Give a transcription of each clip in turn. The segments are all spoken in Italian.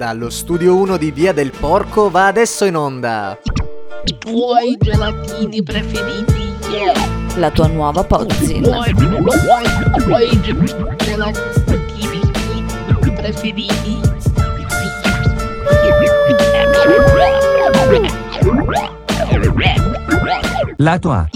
Dallo studio 1 di Via del Porco va adesso in onda. I tuoi gelatini preferiti. Yeah. La tua nuova I Pozzin. tuoi, i tuoi gelatini preferiti. Lato A.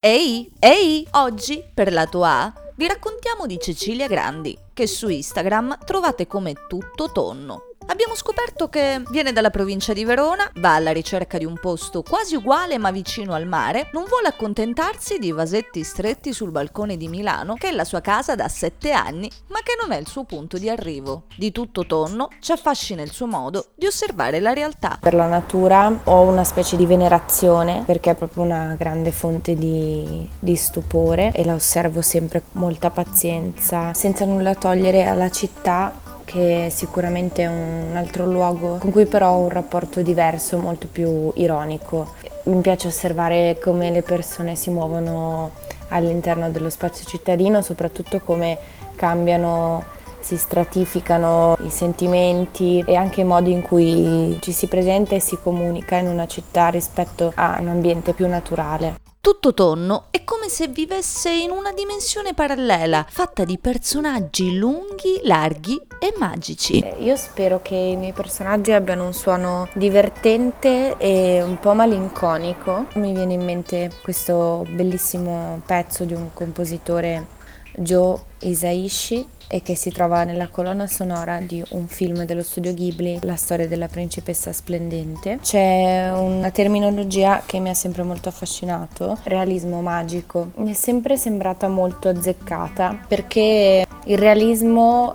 Ehi, ehi, oggi per Lato A vi raccontiamo di Cecilia Grandi, che su Instagram trovate come tutto tonno. Abbiamo scoperto che viene dalla provincia di Verona, va alla ricerca di un posto quasi uguale ma vicino al mare, non vuole accontentarsi di vasetti stretti sul balcone di Milano, che è la sua casa da sette anni, ma che non è il suo punto di arrivo. Di tutto tonno ci affascina il suo modo di osservare la realtà. Per la natura ho una specie di venerazione perché è proprio una grande fonte di, di stupore e la osservo sempre con molta pazienza, senza nulla togliere alla città che sicuramente è un altro luogo con cui però ho un rapporto diverso, molto più ironico. Mi piace osservare come le persone si muovono all'interno dello spazio cittadino, soprattutto come cambiano si stratificano i sentimenti e anche i modi in cui ci si presenta e si comunica in una città rispetto a un ambiente più naturale. Tutto tonno è come se vivesse in una dimensione parallela, fatta di personaggi lunghi, larghi e magici. Eh, Io spero che i miei personaggi abbiano un suono divertente e un po' malinconico. Mi viene in mente questo bellissimo pezzo di un compositore Joe Isaishi e che si trova nella colonna sonora di un film dello studio Ghibli, La storia della principessa splendente. C'è una terminologia che mi ha sempre molto affascinato, realismo magico. Mi è sempre sembrata molto azzeccata perché il realismo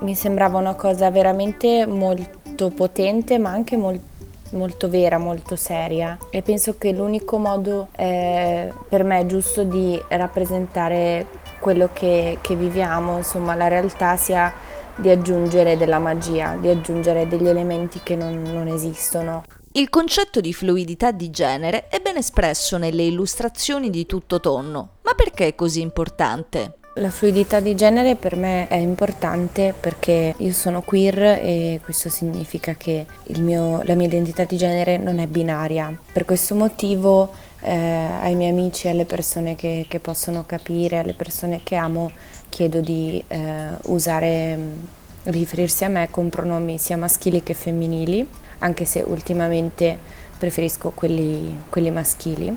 mi sembrava una cosa veramente molto potente ma anche molto molto vera, molto seria e penso che l'unico modo eh, per me giusto di rappresentare quello che, che viviamo, insomma la realtà sia di aggiungere della magia, di aggiungere degli elementi che non, non esistono. Il concetto di fluidità di genere è ben espresso nelle illustrazioni di tutto tonno. Ma perché è così importante? La fluidità di genere per me è importante perché io sono queer e questo significa che mio- la mia identità di genere non è binaria. Per questo motivo eh, ai miei amici, alle persone che, che possono capire, alle persone che amo, chiedo di eh, usare, mh, riferirsi a me con pronomi sia maschili che femminili, anche se ultimamente preferisco quelli, quelli maschili.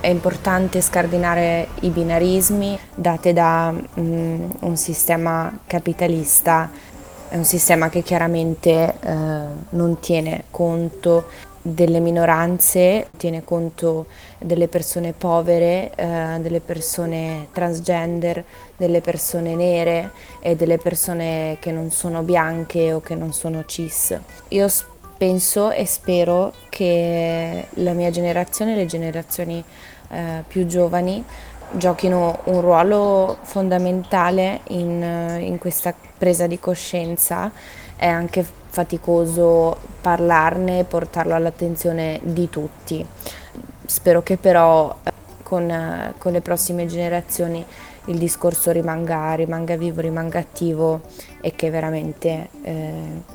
È importante scardinare i binarismi date da mm, un sistema capitalista, è un sistema che chiaramente eh, non tiene conto delle minoranze, tiene conto delle persone povere, eh, delle persone transgender, delle persone nere e delle persone che non sono bianche o che non sono cis. Io penso e spero che la mia generazione, le generazioni eh, più giovani, giochino un ruolo fondamentale in, eh, in questa presa di coscienza. È anche faticoso parlarne e portarlo all'attenzione di tutti. Spero che però eh, con, eh, con le prossime generazioni il discorso rimanga, rimanga vivo, rimanga attivo e che veramente eh,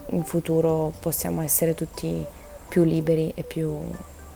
in futuro possiamo essere tutti più liberi e più,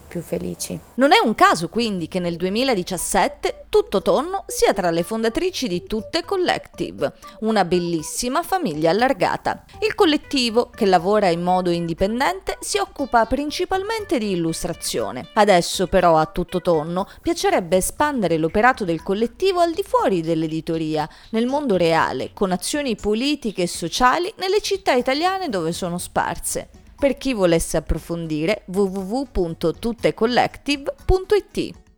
più felici. Non è un caso quindi che nel 2017 Tutto Tonno sia tra le fondatrici di Tutte Collective, una bellissima famiglia allargata. Il collettivo, che lavora in modo indipendente, si occupa principalmente di illustrazione. Adesso però a Tutto Tonno piacerebbe espandere l'operato del collettivo al di fuori dell'editoria, nel mondo reale, con azioni politiche e sociali nelle città italiane dove sono sparse. Per chi volesse approfondire www.tuttecollective.it